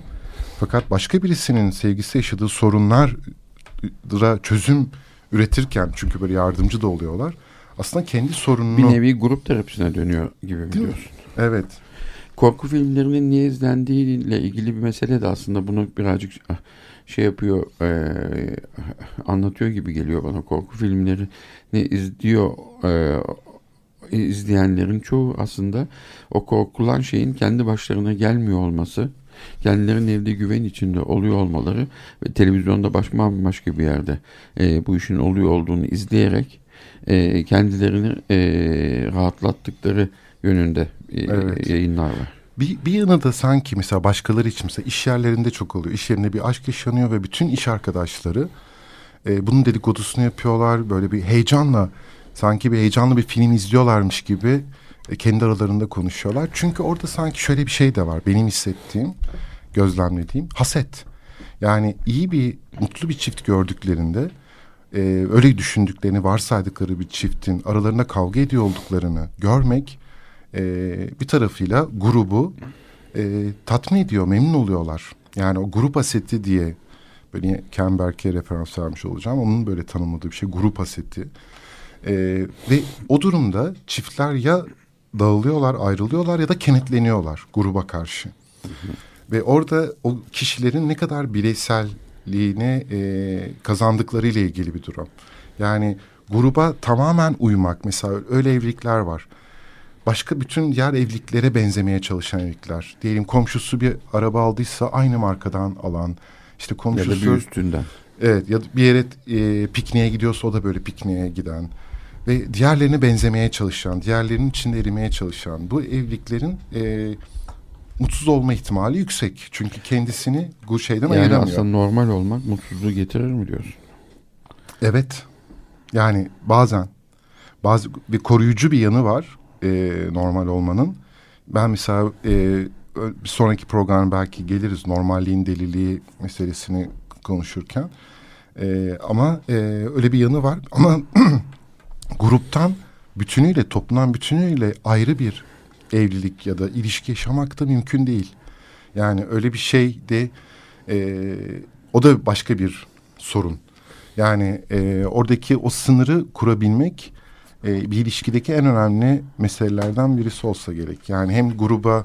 C: Fakat başka birisinin sevgisi yaşadığı sorunlara çözüm üretirken çünkü böyle yardımcı da oluyorlar. Aslında kendi sorununu...
B: Bir nevi grup terapisine dönüyor gibi biliyorsun.
C: Evet.
B: Korku filmlerinin niye izlendiğiyle ilgili bir mesele de aslında bunu birazcık ah, şey yapıyor e, anlatıyor gibi geliyor bana korku filmleri ne izliyor e, izleyenlerin çoğu aslında o korkulan şeyin kendi başlarına gelmiyor olması kendilerinin evde güven içinde oluyor olmaları ve televizyonda başka başka bir yerde e, bu işin oluyor olduğunu izleyerek e, kendilerini e, rahatlattıkları yönünde e, evet. yayınlar var.
C: Bir, bir yanı da sanki mesela başkaları için mesela iş yerlerinde çok oluyor. İş yerinde bir aşk yaşanıyor ve bütün iş arkadaşları e, bunun dedikodusunu yapıyorlar. Böyle bir heyecanla sanki bir heyecanlı bir film izliyorlarmış gibi e, kendi aralarında konuşuyorlar. Çünkü orada sanki şöyle bir şey de var. Benim hissettiğim, gözlemlediğim haset. Yani iyi bir, mutlu bir çift gördüklerinde e, öyle düşündüklerini varsaydıkları bir çiftin aralarında kavga ediyor olduklarını görmek e, bir tarafıyla grubu e, tatmin ediyor, memnun oluyorlar. Yani o grup aseti diye böyle Ken referans vermiş olacağım. Onun böyle tanımladığı bir şey grup aseti. E, ve o durumda çiftler ya dağılıyorlar, ayrılıyorlar ya da kenetleniyorlar gruba karşı. Hı hı. Ve orada o kişilerin ne kadar bireyselliğini e, kazandıkları ile ilgili bir durum. Yani gruba tamamen uymak mesela öyle evlilikler var. Başka bütün diğer evliliklere benzemeye çalışan evlilikler. Diyelim komşusu bir araba aldıysa aynı markadan alan. işte komşusu...
B: Ya da bir üstünden.
C: Evet ya da bir yere e, pikniğe gidiyorsa o da böyle pikniğe giden ve diğerlerine benzemeye çalışan, diğerlerinin içinde erimeye çalışan bu evliliklerin e, mutsuz olma ihtimali yüksek. Çünkü kendisini bu şeyden yani ayıramıyor. Yani
B: aslında normal olmak mutsuzluğu getirir mi diyorsun?
C: Evet. Yani bazen bazı bir koruyucu bir yanı var e, normal olmanın. Ben mesela e, bir sonraki program belki geliriz normalliğin deliliği meselesini konuşurken. E, ama e, öyle bir yanı var. Ama gruptan bütünüyle, toplumdan bütünüyle ayrı bir evlilik ya da ilişki yaşamak da mümkün değil. Yani öyle bir şey de e, o da başka bir sorun. Yani e, oradaki o sınırı kurabilmek e, bir ilişkideki en önemli meselelerden birisi olsa gerek. Yani hem gruba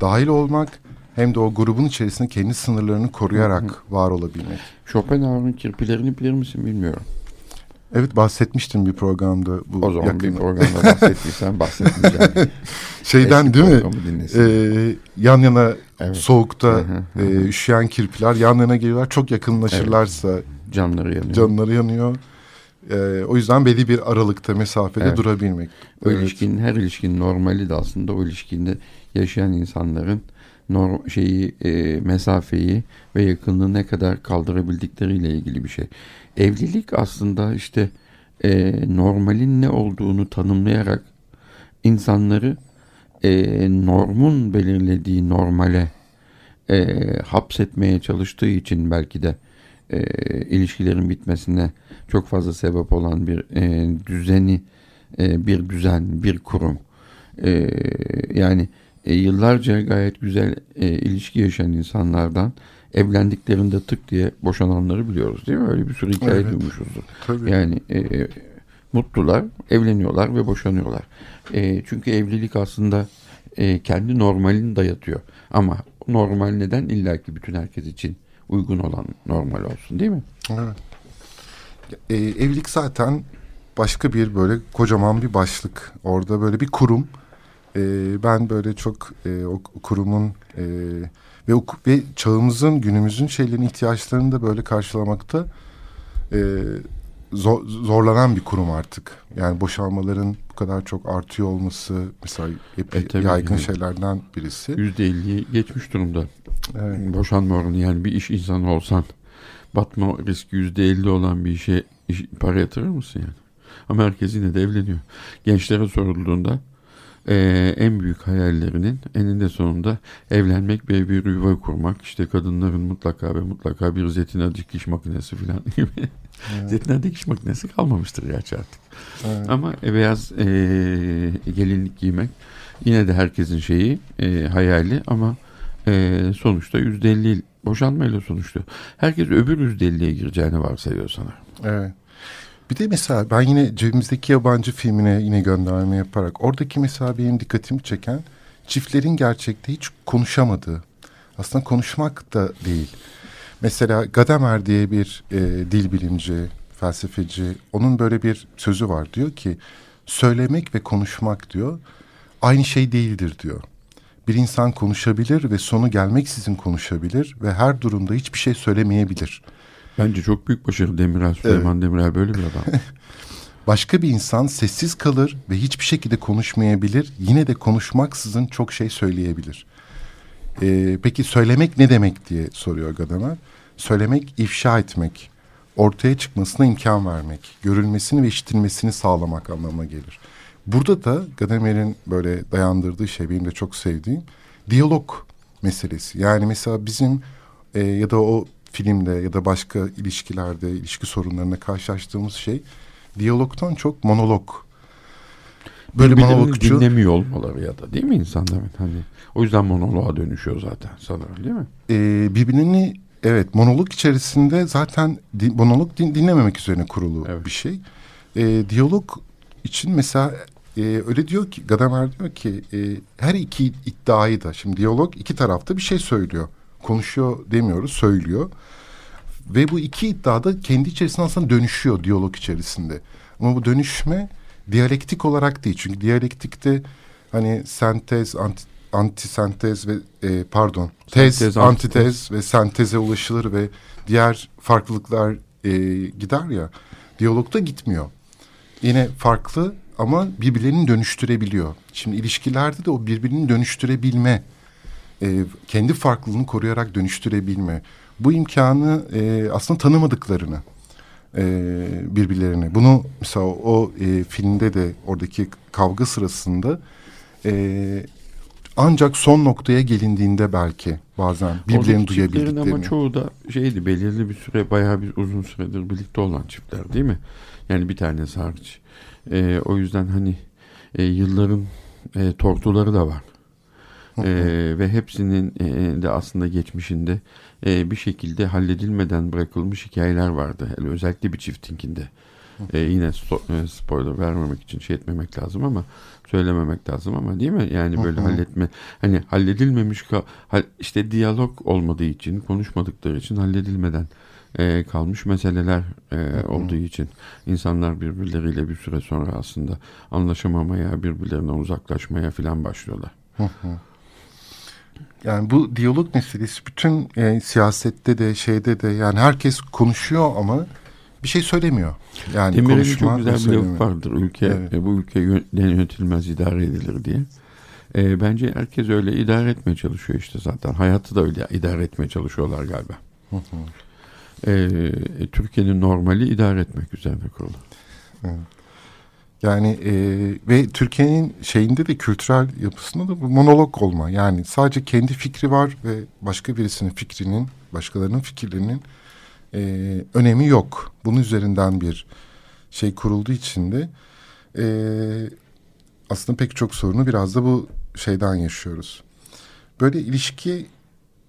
C: dahil olmak hem de o grubun içerisinde kendi sınırlarını koruyarak var olabilmek.
B: Schopenhauer'ın kirpilerini bilir misin bilmiyorum.
C: Evet bahsetmiştim bir programda.
B: Bu o zaman yakın... bir programda bahsettiysen bahsetmeyeceğim.
C: Şeyden Eski değil mi? Ee, yan yana evet. soğukta e, üşüyen kirpiler yan yana geliyorlar. Çok yakınlaşırlarsa evet.
B: canları yanıyor.
C: Canları yanıyor. Ee, o yüzden belli bir aralıkta mesafede evet. durabilmek.
B: O evet. ilişkinin her ilişkinin normali de aslında o ilişkinde yaşayan insanların norm, şeyi e, mesafeyi ve yakınlığı ne kadar kaldırabildikleriyle ilgili bir şey. Evlilik aslında işte e, normalin ne olduğunu tanımlayarak insanları e, normun belirlediği normale e, hapsetmeye çalıştığı için belki de e, ilişkilerin bitmesine çok fazla sebep olan bir e, düzeni, e, bir düzen, bir kurum. E, yani e, yıllarca gayet güzel e, ilişki yaşayan insanlardan evlendiklerinde tık diye boşananları biliyoruz değil mi? Öyle bir sürü hikaye evet. duymuşuzdur. Tabii. Yani e, mutlular, evleniyorlar ve boşanıyorlar. E, çünkü evlilik aslında e, kendi normalini dayatıyor. Ama normal neden? İlla ki bütün herkes için uygun olan normal olsun değil mi?
C: Evet. E, evlilik zaten başka bir böyle kocaman bir başlık. Orada böyle bir kurum. E, ben böyle çok e, o kurumun e, ve, ve çağımızın günümüzün şeylerin ihtiyaçlarını da böyle karşılamakta e, zor, zorlanan bir kurum artık. Yani boşalmaların bu kadar çok artıyor olması mesela hep e, yaygın yani. şeylerden birisi.
B: Yüzde elliyi geçmiş durumda. Evet. Boşanma oranı yani bir iş insanı olsan batma riski yüzde elli olan bir işe iş, para yatırır mısın yani? Ama herkes yine de evleniyor. Gençlere sorulduğunda e, en büyük hayallerinin eninde sonunda evlenmek ve bir yuva kurmak. İşte kadınların mutlaka ve mutlaka bir zetina dikiş makinesi falan gibi. Evet. zetina dikiş makinesi kalmamıştır gerçi artık. Evet. Ama e, beyaz e, gelinlik giymek yine de herkesin şeyi e, hayali ama e, sonuçta yüzde elli boşanmayla sonuçta. Herkes öbür yüzde elliye gireceğini varsayıyor sana.
C: Evet. Bir de mesela ben yine cebimizdeki yabancı filmine yine gönderme yaparak oradaki mesela benim dikkatimi çeken çiftlerin gerçekte hiç konuşamadığı. Aslında konuşmak da değil. Mesela Gadamer diye bir e, dil bilimci, felsefeci, onun böyle bir sözü var. Diyor ki söylemek ve konuşmak diyor aynı şey değildir diyor. Bir insan konuşabilir ve sonu gelmeksizin konuşabilir ve her durumda hiçbir şey söylemeyebilir.
B: Bence çok büyük başarı Demirel. Süleyman evet. Demirel böyle bir adam.
C: Başka bir insan sessiz kalır ve hiçbir şekilde konuşmayabilir. Yine de konuşmaksızın çok şey söyleyebilir. Ee, peki söylemek ne demek diye soruyor Gadamer. Söylemek ifşa etmek, ortaya çıkmasına imkan vermek, görülmesini ve işitilmesini sağlamak anlamına gelir. Burada da Gadamer'in böyle dayandırdığı şey benim de çok sevdiğim diyalog meselesi. Yani mesela bizim e, ya da o filmde ya da başka ilişkilerde, ilişki sorunlarına karşılaştığımız şey diyalogtan çok monolog.
B: Böyle monologcu dinlemiyor olmaları ya da değil mi insanlar? Hani o yüzden monoloğa dönüşüyor zaten sanırım değil mi?
C: Ee, birbirini evet monolog içerisinde zaten di, monolog din, dinlememek üzerine kurulu evet. bir şey. Ee, diyalog için mesela e, öyle diyor ki Gadamer diyor ki e, her iki iddiayı da şimdi diyalog iki tarafta bir şey söylüyor konuşuyor demiyoruz, söylüyor. Ve bu iki iddia da kendi içerisinde aslında dönüşüyor diyalog içerisinde. Ama bu dönüşme diyalektik olarak değil. Çünkü diyalektikte hani sentez, anti, antisentez ve e, pardon tez, sentez, antitez antitez ve senteze ulaşılır ve diğer farklılıklar e, gider ya. Diyalogda gitmiyor. Yine farklı ama birbirlerini dönüştürebiliyor. Şimdi ilişkilerde de o birbirini dönüştürebilme e, kendi farklılığını koruyarak dönüştürebilme. Bu imkanı e, aslında tanımadıklarını e, birbirlerine. Bunu mesela o e, filmde de oradaki kavga sırasında e, ancak son noktaya gelindiğinde belki bazen birbirlerini duyabildiklerini.
B: ama çoğu da şeydi belirli bir süre bayağı bir uzun süredir birlikte olan çiftler değil mi? Yani bir tanesi hariç. E, o yüzden hani e, yılların e, tortuları da var e, ve hepsinin e, de aslında geçmişinde e, bir şekilde halledilmeden bırakılmış hikayeler vardı. Yani özellikle bir çiftinkinde. E, yine so, e, spoiler vermemek için şey etmemek lazım ama söylememek lazım ama değil mi? Yani böyle halletme hani halledilmemiş işte diyalog olmadığı için konuşmadıkları için halledilmeden e, kalmış meseleler e, olduğu için insanlar birbirleriyle bir süre sonra aslında anlaşamamaya birbirlerinden uzaklaşmaya filan başlıyorlar.
C: Yani bu diyalog meselesi bütün e, siyasette de şeyde de yani herkes konuşuyor ama bir şey söylemiyor. Yani
B: Demirel'in çok güzel bir laf vardır. Ülke, evet. e, bu ülke yönetilmez idare edilir diye. E, bence herkes öyle idare etmeye çalışıyor işte zaten. Hayatı da öyle idare etmeye çalışıyorlar galiba. Hı hı. E, Türkiye'nin normali idare etmek üzerine kurulu.
C: Evet. Yani e, ve Türkiye'nin şeyinde de kültürel yapısında da bu monolog olma. Yani sadece kendi fikri var ve başka birisinin fikrinin, başkalarının fikirlerinin e, önemi yok. Bunun üzerinden bir şey kurulduğu için de e, aslında pek çok sorunu biraz da bu şeyden yaşıyoruz. Böyle ilişki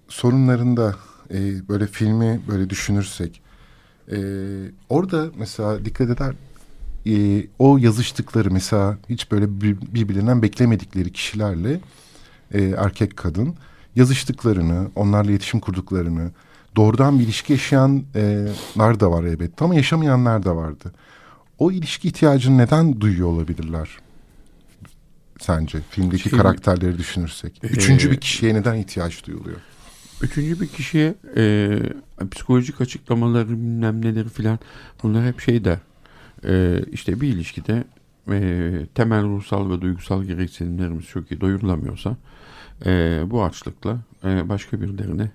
C: sorunlarında e, böyle filmi böyle düşünürsek e, orada mesela dikkat eder e, o yazıştıkları mesela hiç böyle birbirinden beklemedikleri kişilerle e, erkek kadın yazıştıklarını, onlarla iletişim kurduklarını, doğrudan bir ilişki yaşayanlar da var elbette ama yaşamayanlar da vardı. O ilişki ihtiyacını neden duyuyor olabilirler? Sence filmdeki Şimdi, karakterleri düşünürsek. Üçüncü bir kişiye neden ihtiyaç duyuluyor?
B: Üçüncü bir kişiye e, psikolojik açıklamaları bilmem neleri filan bunlar hep şey der. E, işte bir ilişkide e, temel ruhsal ve duygusal gereksinimlerimiz çok iyi doyurulamıyorsa e, bu açlıkla e, başka birilerine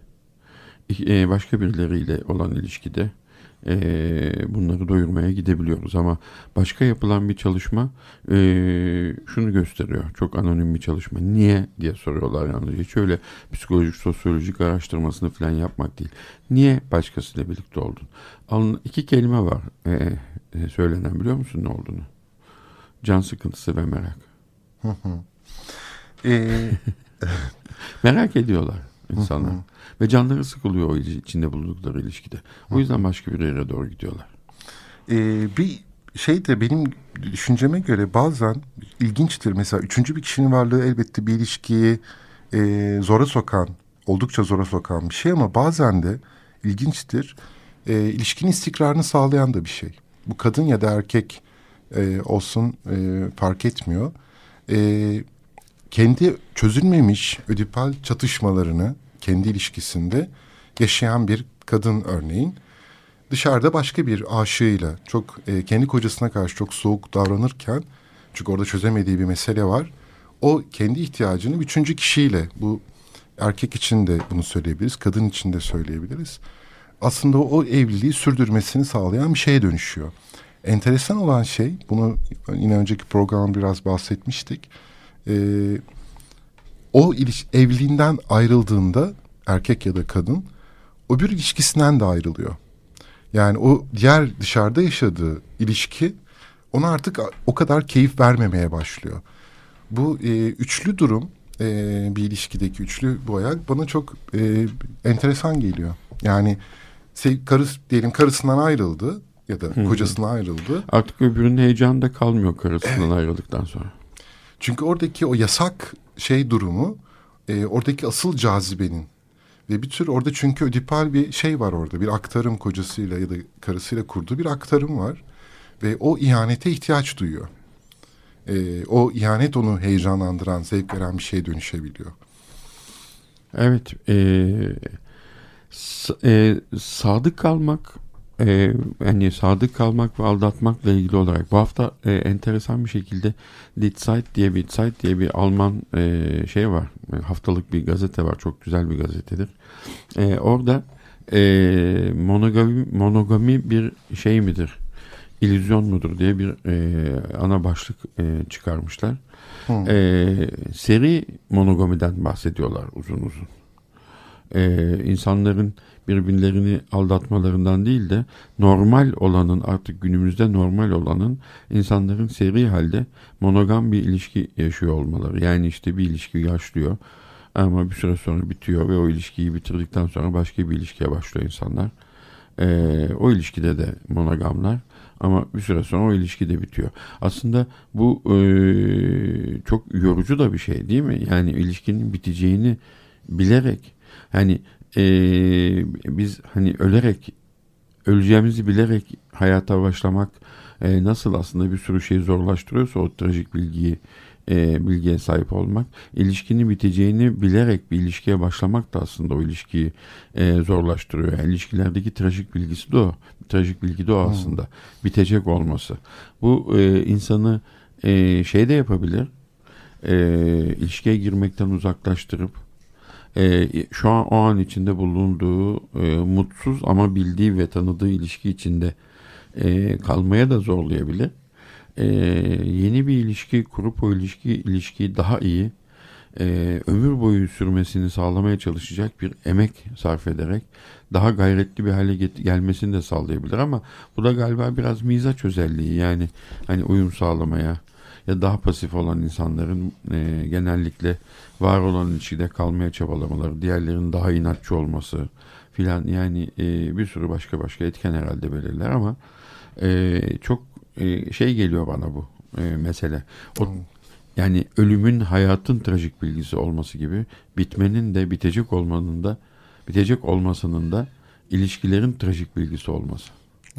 B: e, başka birileriyle olan ilişkide e, bunları doyurmaya gidebiliyoruz. Ama başka yapılan bir çalışma e, şunu gösteriyor. Çok anonim bir çalışma. Niye diye soruyorlar yalnızca. Hiç öyle psikolojik sosyolojik araştırmasını falan yapmak değil. Niye başkasıyla birlikte oldun? Alın, iki kelime var e, e, söylenen biliyor musun ne olduğunu? Can sıkıntısı ve merak. ee... merak ediyorlar insanlar. ve canları sıkılıyor o içinde bulundukları ilişkide. O yüzden başka bir yere doğru gidiyorlar.
C: Ee, bir şey de benim düşünceme göre bazen ilginçtir. Mesela üçüncü bir kişinin varlığı elbette bir ilişkiyi e, zora sokan, oldukça zora sokan bir şey ama bazen de ilginçtir. E, ilişkinin istikrarını sağlayan da bir şey bu kadın ya da erkek e, olsun e, fark etmiyor. E, kendi çözülmemiş ödipal çatışmalarını kendi ilişkisinde yaşayan bir kadın örneğin dışarıda başka bir aşığıyla çok e, kendi kocasına karşı çok soğuk davranırken çünkü orada çözemediği bir mesele var. O kendi ihtiyacını üçüncü kişiyle bu erkek için de bunu söyleyebiliriz, kadın için de söyleyebiliriz aslında o evliliği sürdürmesini sağlayan bir şeye dönüşüyor. Enteresan olan şey, bunu yine önceki programda biraz bahsetmiştik. Ee, o iliş, evliliğinden ayrıldığında erkek ya da kadın o bir ilişkisinden de ayrılıyor. Yani o diğer dışarıda yaşadığı ilişki ona artık o kadar keyif vermemeye başlıyor. Bu e, üçlü durum e, bir ilişkideki üçlü bu ayak bana çok e, enteresan geliyor. Yani karıs diyelim karısından ayrıldı ya da Hı-hı. kocasından ayrıldı.
B: Artık öbürünün heyecanı da kalmıyor karısından evet. ayrıldıktan sonra.
C: Çünkü oradaki o yasak şey durumu e, oradaki asıl cazibenin ve bir tür orada çünkü ödipal bir şey var orada bir aktarım kocasıyla ya da karısıyla kurduğu bir aktarım var ve o ihanete ihtiyaç duyuyor. E, o ihanet onu heyecanlandıran, zevk veren bir şeye dönüşebiliyor.
B: Evet. E, e, sadık kalmak e, yani sadık kalmak ve aldatmakla ilgili olarak bu hafta e, enteresan bir şekilde Zeit diye bir Zeit diye bir Alman e, şey var. Haftalık bir gazete var. Çok güzel bir gazetedir. E, orada e, monogami, monogami bir şey midir? İllüzyon mudur diye bir e, ana başlık e, çıkarmışlar. Hmm. e, seri monogamiden bahsediyorlar uzun uzun. E, insanların birbirlerini aldatmalarından değil de normal olanın artık günümüzde normal olanın insanların seri halde monogam bir ilişki yaşıyor olmaları. Yani işte bir ilişki yaşlıyor ama bir süre sonra bitiyor ve o ilişkiyi bitirdikten sonra başka bir ilişkiye başlıyor insanlar. Ee, o ilişkide de monogamlar ama bir süre sonra o ilişki de bitiyor. Aslında bu e, çok yorucu da bir şey değil mi? Yani ilişkinin biteceğini bilerek Hani e, biz hani ölerek öleceğimizi bilerek hayata başlamak e, nasıl aslında bir sürü şeyi zorlaştırıyorsa o trajik bilgiyi e, bilgiye sahip olmak, ilişkinin biteceğini bilerek bir ilişkiye başlamak da aslında o ilişkiyi e, zorlaştırıyor. Yani ilişkilerdeki trajik bilgisi de o. Trajik bilgi de o hmm. aslında. Hmm. Bitecek olması. Bu e, insanı e, şey de yapabilir. E, ilişkiye girmekten uzaklaştırıp e, şu an o an içinde bulunduğu e, mutsuz ama bildiği ve tanıdığı ilişki içinde e, kalmaya da zorlayabilir. E, yeni bir ilişki kurup o ilişki ilişkiyi daha iyi e, ömür boyu sürmesini sağlamaya çalışacak bir emek sarf ederek daha gayretli bir hale get- gelmesini de sağlayabilir ama bu da galiba biraz mizaç özelliği. Yani hani uyum sağlamaya ya daha pasif olan insanların e, genellikle var olan ilişkide kalmaya çabalamaları, diğerlerinin daha inatçı olması filan yani e, bir sürü başka başka etken herhalde belirler ama e, çok e, şey geliyor bana bu e, mesele. O, hmm. Yani ölümün hayatın trajik bilgisi olması gibi bitmenin de bitecek olmanın da bitecek olmasının da ilişkilerin trajik bilgisi olması.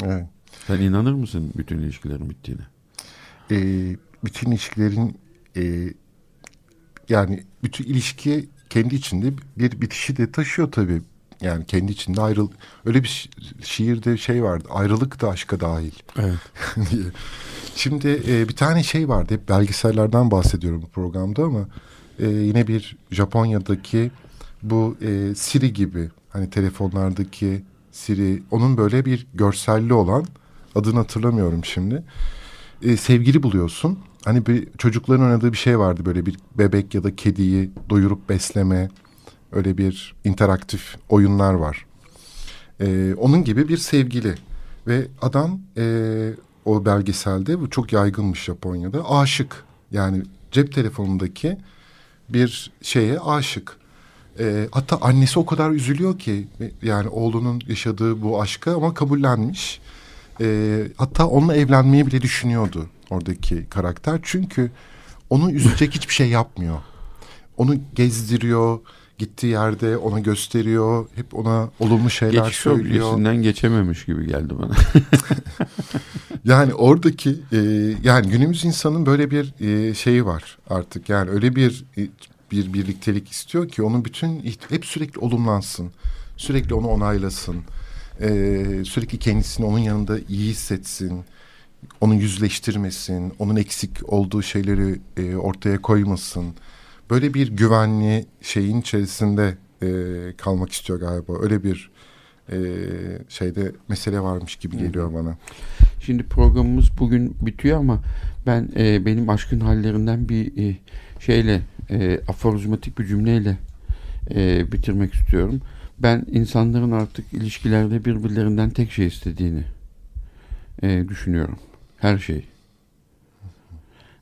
B: Evet. Sen inanır mısın bütün ilişkilerin bittiğine?
C: Ee, bütün ilişkilerin e, yani bütün ilişki kendi içinde bir bitişi de taşıyor tabii. Yani kendi içinde ayrıl öyle bir şiirde şey vardı. Ayrılık da aşka dahil.
B: Evet.
C: Şimdi e, bir tane şey vardı. Hep belgesellerden bahsediyorum bu programda ama e, yine bir Japonya'daki bu e, Siri gibi hani telefonlardaki Siri onun böyle bir görselli olan adını hatırlamıyorum şimdi. E, sevgili buluyorsun. Hani bir çocukların oynadığı bir şey vardı böyle bir bebek ya da kediyi doyurup besleme öyle bir interaktif oyunlar var. E, onun gibi bir sevgili ve adam e, o belgeselde bu çok yaygınmış Japonya'da aşık yani cep telefonundaki bir şeye aşık. E, hatta annesi o kadar üzülüyor ki yani oğlunun yaşadığı bu aşka ama kabullenmiş. E, hatta onunla evlenmeyi bile düşünüyordu oradaki karakter. Çünkü onu üzecek hiçbir şey yapmıyor. Onu gezdiriyor, gittiği yerde ona gösteriyor. Hep ona olumlu şeyler
B: Geçiş
C: söylüyor.
B: Geçiş geçememiş gibi geldi bana.
C: yani oradaki e, yani günümüz insanın böyle bir e, şeyi var artık. Yani öyle bir e, bir birliktelik istiyor ki onun bütün hep sürekli olumlansın. Sürekli onu onaylasın. E, sürekli kendisini onun yanında iyi hissetsin. Onu yüzleştirmesin. Onun eksik olduğu şeyleri e, ortaya koymasın böyle bir güvenli şeyin içerisinde e, kalmak istiyor galiba. Öyle bir e, şeyde mesele varmış gibi geliyor bana.
B: Şimdi programımız bugün bitiyor ama ben e, benim aşkın hallerinden bir e, şeyle e, aforizmatik bir cümleyle e, bitirmek istiyorum. Ben insanların artık ilişkilerde birbirlerinden tek şey istediğini e, düşünüyorum. Her şey.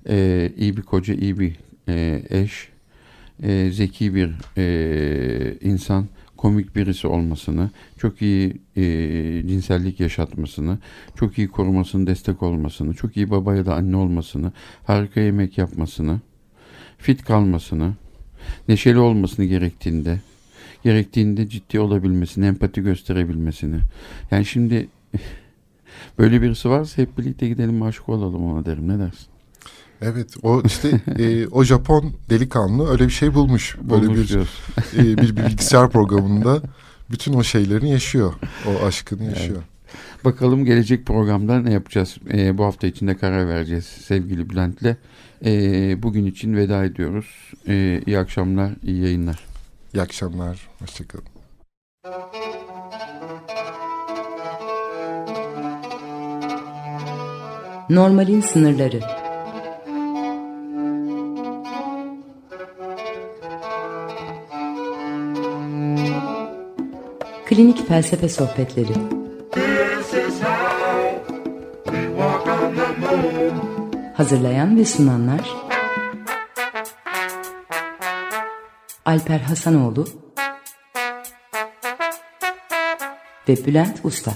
B: E, iyi bir koca, iyi bir e, eş, e, zeki bir e, insan, komik birisi olmasını, çok iyi e, cinsellik yaşatmasını, çok iyi korumasını, destek olmasını, çok iyi baba ya da anne olmasını, harika yemek yapmasını, fit kalmasını, neşeli olmasını gerektiğinde, gerektiğinde ciddi olabilmesini, empati gösterebilmesini. Yani şimdi böyle birisi varsa hep birlikte gidelim aşık olalım ona derim. Ne dersin?
C: Evet o işte e, o Japon delikanlı öyle bir şey bulmuş. Böyle bulmuş bir e, bir bilgisayar programında bütün o şeylerini yaşıyor. O aşkını yaşıyor. Evet.
B: Bakalım gelecek programda ne yapacağız? E, bu hafta içinde karar vereceğiz sevgili Bülent'le. E, bugün için veda ediyoruz. E, iyi akşamlar, iyi yayınlar.
C: İyi akşamlar, hoşçakalın.
A: Normalin sınırları. Klinik Felsefe Sohbetleri. Hazırlayan ve sunanlar Alper Hasanoğlu ve Bülent Usta